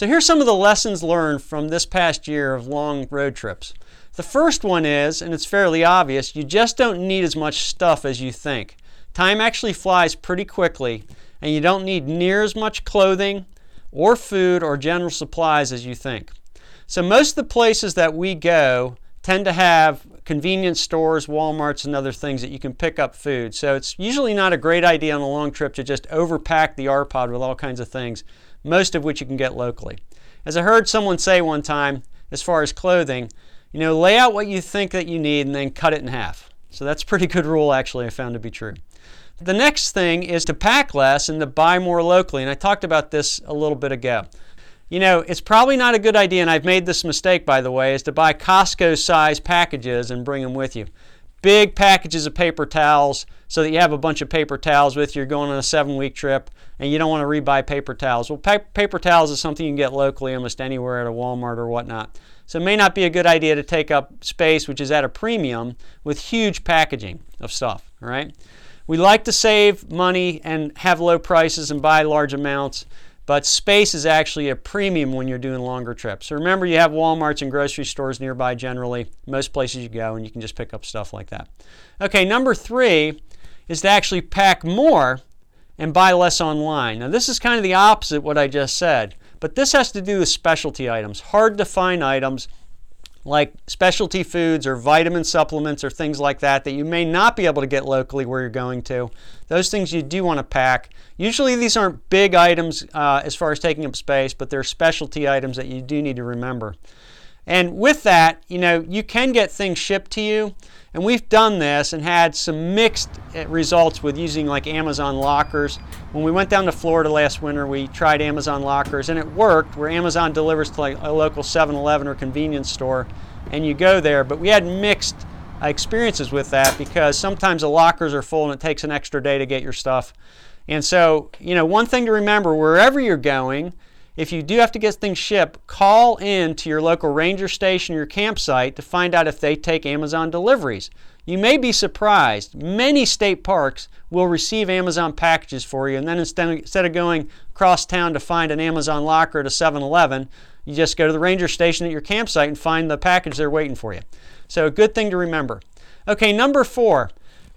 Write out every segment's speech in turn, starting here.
So here's some of the lessons learned from this past year of long road trips. The first one is, and it's fairly obvious, you just don't need as much stuff as you think. Time actually flies pretty quickly, and you don't need near as much clothing or food or general supplies as you think. So, most of the places that we go tend to have convenience stores, Walmarts, and other things that you can pick up food. So, it's usually not a great idea on a long trip to just overpack the R-Pod with all kinds of things, most of which you can get locally. As I heard someone say one time, as far as clothing, you know, lay out what you think that you need and then cut it in half. So that's a pretty good rule, actually, I found to be true. The next thing is to pack less and to buy more locally. And I talked about this a little bit ago. You know, it's probably not a good idea, and I've made this mistake, by the way, is to buy Costco size packages and bring them with you. Big packages of paper towels so that you have a bunch of paper towels with you. You're going on a seven week trip and you don't want to rebuy paper towels. Well, pa- paper towels is something you can get locally almost anywhere at a Walmart or whatnot. So it may not be a good idea to take up space, which is at a premium, with huge packaging of stuff. All right. We like to save money and have low prices and buy large amounts, but space is actually a premium when you're doing longer trips. So remember, you have Walmarts and grocery stores nearby generally, most places you go, and you can just pick up stuff like that. Okay, number three is to actually pack more and buy less online. Now, this is kind of the opposite what I just said, but this has to do with specialty items, hard to find items like specialty foods or vitamin supplements or things like that that you may not be able to get locally where you're going to. Those things you do want to pack. Usually these aren't big items uh, as far as taking up space, but they're specialty items that you do need to remember. And with that, you know, you can get things shipped to you. And we've done this and had some mixed eh, results with using like Amazon lockers. When we went down to Florida last winter, we tried Amazon lockers and it worked where Amazon delivers to like a local 7 Eleven or convenience store and you go there. But we had mixed uh, experiences with that because sometimes the lockers are full and it takes an extra day to get your stuff. And so, you know, one thing to remember wherever you're going, if you do have to get things shipped, call in to your local ranger station, or your campsite to find out if they take Amazon deliveries. You may be surprised. Many state parks will receive Amazon packages for you, and then instead of going across town to find an Amazon locker at a 7 Eleven, you just go to the ranger station at your campsite and find the package they're waiting for you. So, a good thing to remember. Okay, number four,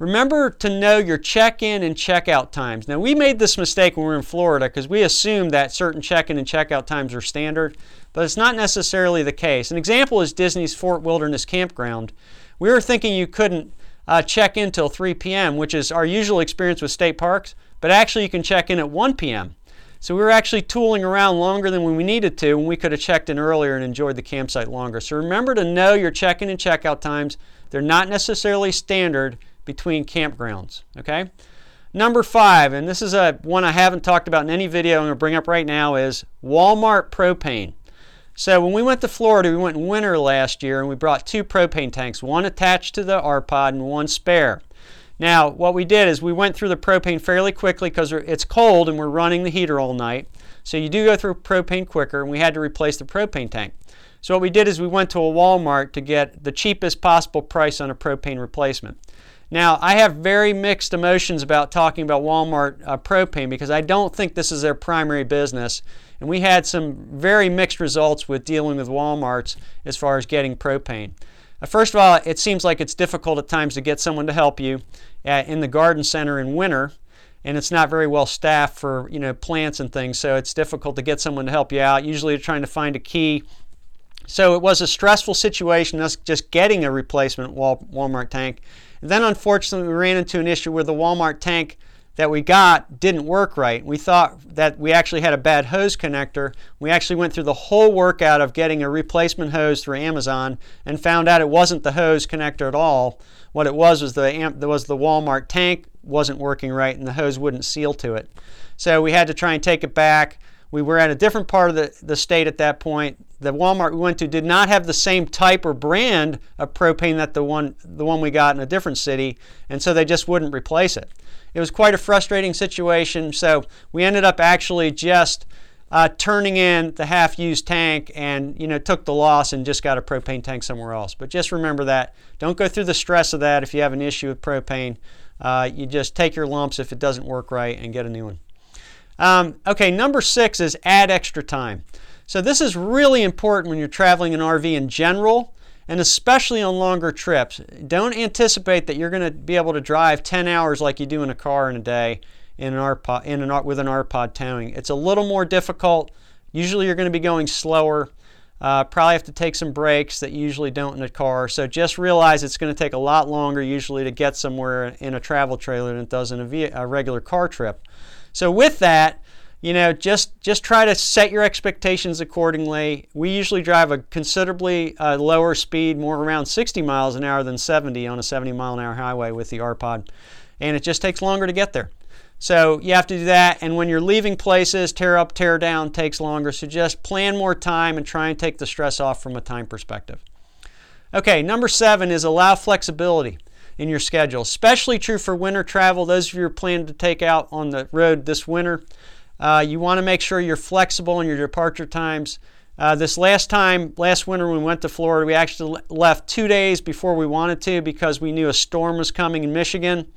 Remember to know your check in and check out times. Now, we made this mistake when we were in Florida because we assumed that certain check in and check out times are standard, but it's not necessarily the case. An example is Disney's Fort Wilderness Campground. We were thinking you couldn't uh, check in till 3 p.m., which is our usual experience with state parks, but actually you can check in at 1 p.m. So we were actually tooling around longer than we needed to when we could have checked in earlier and enjoyed the campsite longer. So remember to know your check in and check out times. They're not necessarily standard between campgrounds. Okay. Number five, and this is a one I haven't talked about in any video. I'm going to bring up right now is Walmart propane. So when we went to Florida, we went in winter last year, and we brought two propane tanks, one attached to the R-Pod and one spare. Now, what we did is we went through the propane fairly quickly because it's cold and we're running the heater all night. So you do go through propane quicker, and we had to replace the propane tank. So what we did is we went to a Walmart to get the cheapest possible price on a propane replacement. Now, I have very mixed emotions about talking about Walmart uh, propane because I don't think this is their primary business. And we had some very mixed results with dealing with Walmarts as far as getting propane. Uh, first of all, it seems like it's difficult at times to get someone to help you uh, in the garden center in winter. And it's not very well staffed for you know plants and things, so it's difficult to get someone to help you out. Usually, you're trying to find a key so it was a stressful situation, us just getting a replacement Walmart tank. Then, unfortunately, we ran into an issue where the Walmart tank that we got didn't work right. We thought that we actually had a bad hose connector. We actually went through the whole workout of getting a replacement hose through Amazon and found out it wasn't the hose connector at all. What it was was the was the Walmart tank wasn't working right and the hose wouldn't seal to it. So we had to try and take it back. We were at a different part of the, the state at that point the Walmart we went to did not have the same type or brand of propane that the one the one we got in a different city, and so they just wouldn't replace it. It was quite a frustrating situation. So we ended up actually just uh, turning in the half-used tank, and you know took the loss and just got a propane tank somewhere else. But just remember that. Don't go through the stress of that if you have an issue with propane. Uh, you just take your lumps if it doesn't work right and get a new one. Um, okay, number six is add extra time. So this is really important when you're traveling an RV in general and especially on longer trips. Don't anticipate that you're going to be able to drive 10 hours like you do in a car in a day in an RPod, in an, with an RPod towing. It's a little more difficult. Usually you're going to be going slower. Uh, probably have to take some breaks that you usually don't in a car. So just realize it's going to take a lot longer usually to get somewhere in a travel trailer than it does in a, a regular car trip. So with that, you know, just just try to set your expectations accordingly. We usually drive a considerably uh, lower speed, more around 60 miles an hour than 70 on a 70 mile an hour highway with the RPod, and it just takes longer to get there. So you have to do that. And when you're leaving places, tear up, tear down takes longer. So just plan more time and try and take the stress off from a time perspective. Okay, number seven is allow flexibility in your schedule, especially true for winter travel. Those of you who are planning to take out on the road this winter, uh, you want to make sure you're flexible in your departure times. Uh, this last time, last winter, when we went to Florida, we actually left two days before we wanted to because we knew a storm was coming in Michigan.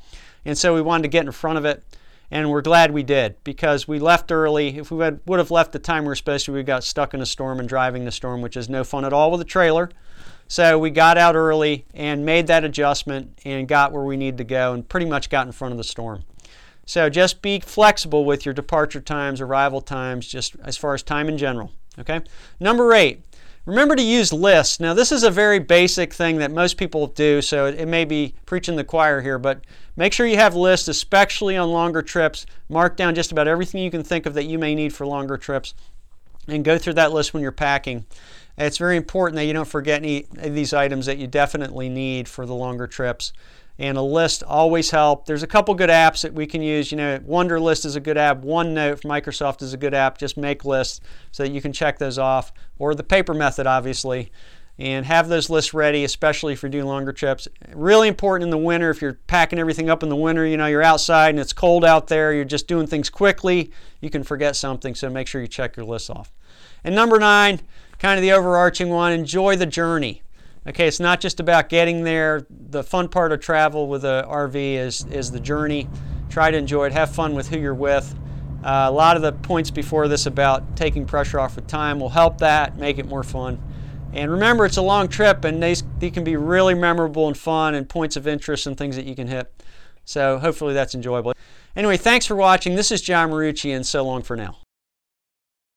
And so we wanted to get in front of it. And we're glad we did because we left early. If we had, would have left the time we were supposed to, we got stuck in a storm and driving the storm, which is no fun at all with a trailer. So we got out early and made that adjustment and got where we needed to go and pretty much got in front of the storm. So just be flexible with your departure times, arrival times, just as far as time in general. Okay. Number eight, remember to use lists. Now, this is a very basic thing that most people do, so it, may be preaching the choir here, but make sure you have lists, especially on longer trips. Mark down just about everything you can think of that you may need for longer trips and go through that list when you're packing. It's very important that you don't forget any of these items that you definitely need for the longer trips and a list always help. There's a couple good apps that we can use. You know, Wunderlist is a good app. OneNote from Microsoft is a good app. Just make lists so that you can check those off, or the paper method, obviously, and have those lists ready, especially if you're doing longer trips. Really important in the winter if you're packing everything up in the winter. You know, you're outside and it's cold out there. You're just doing things quickly. You can forget something, so make sure you check your list off. And number nine, kind of the overarching one: enjoy the journey. Okay, it's not just about getting there. The fun part of travel with a RV is, is the journey. Try to enjoy it. Have fun with who you're with. Uh, a lot of the points before this about taking pressure off with time will help that, make it more fun. And remember, it's a long trip, and they, they can be really memorable and fun, and points of interest and things that you can hit. So hopefully that's enjoyable. Anyway, thanks for watching. This is John Marucci, and so long for now.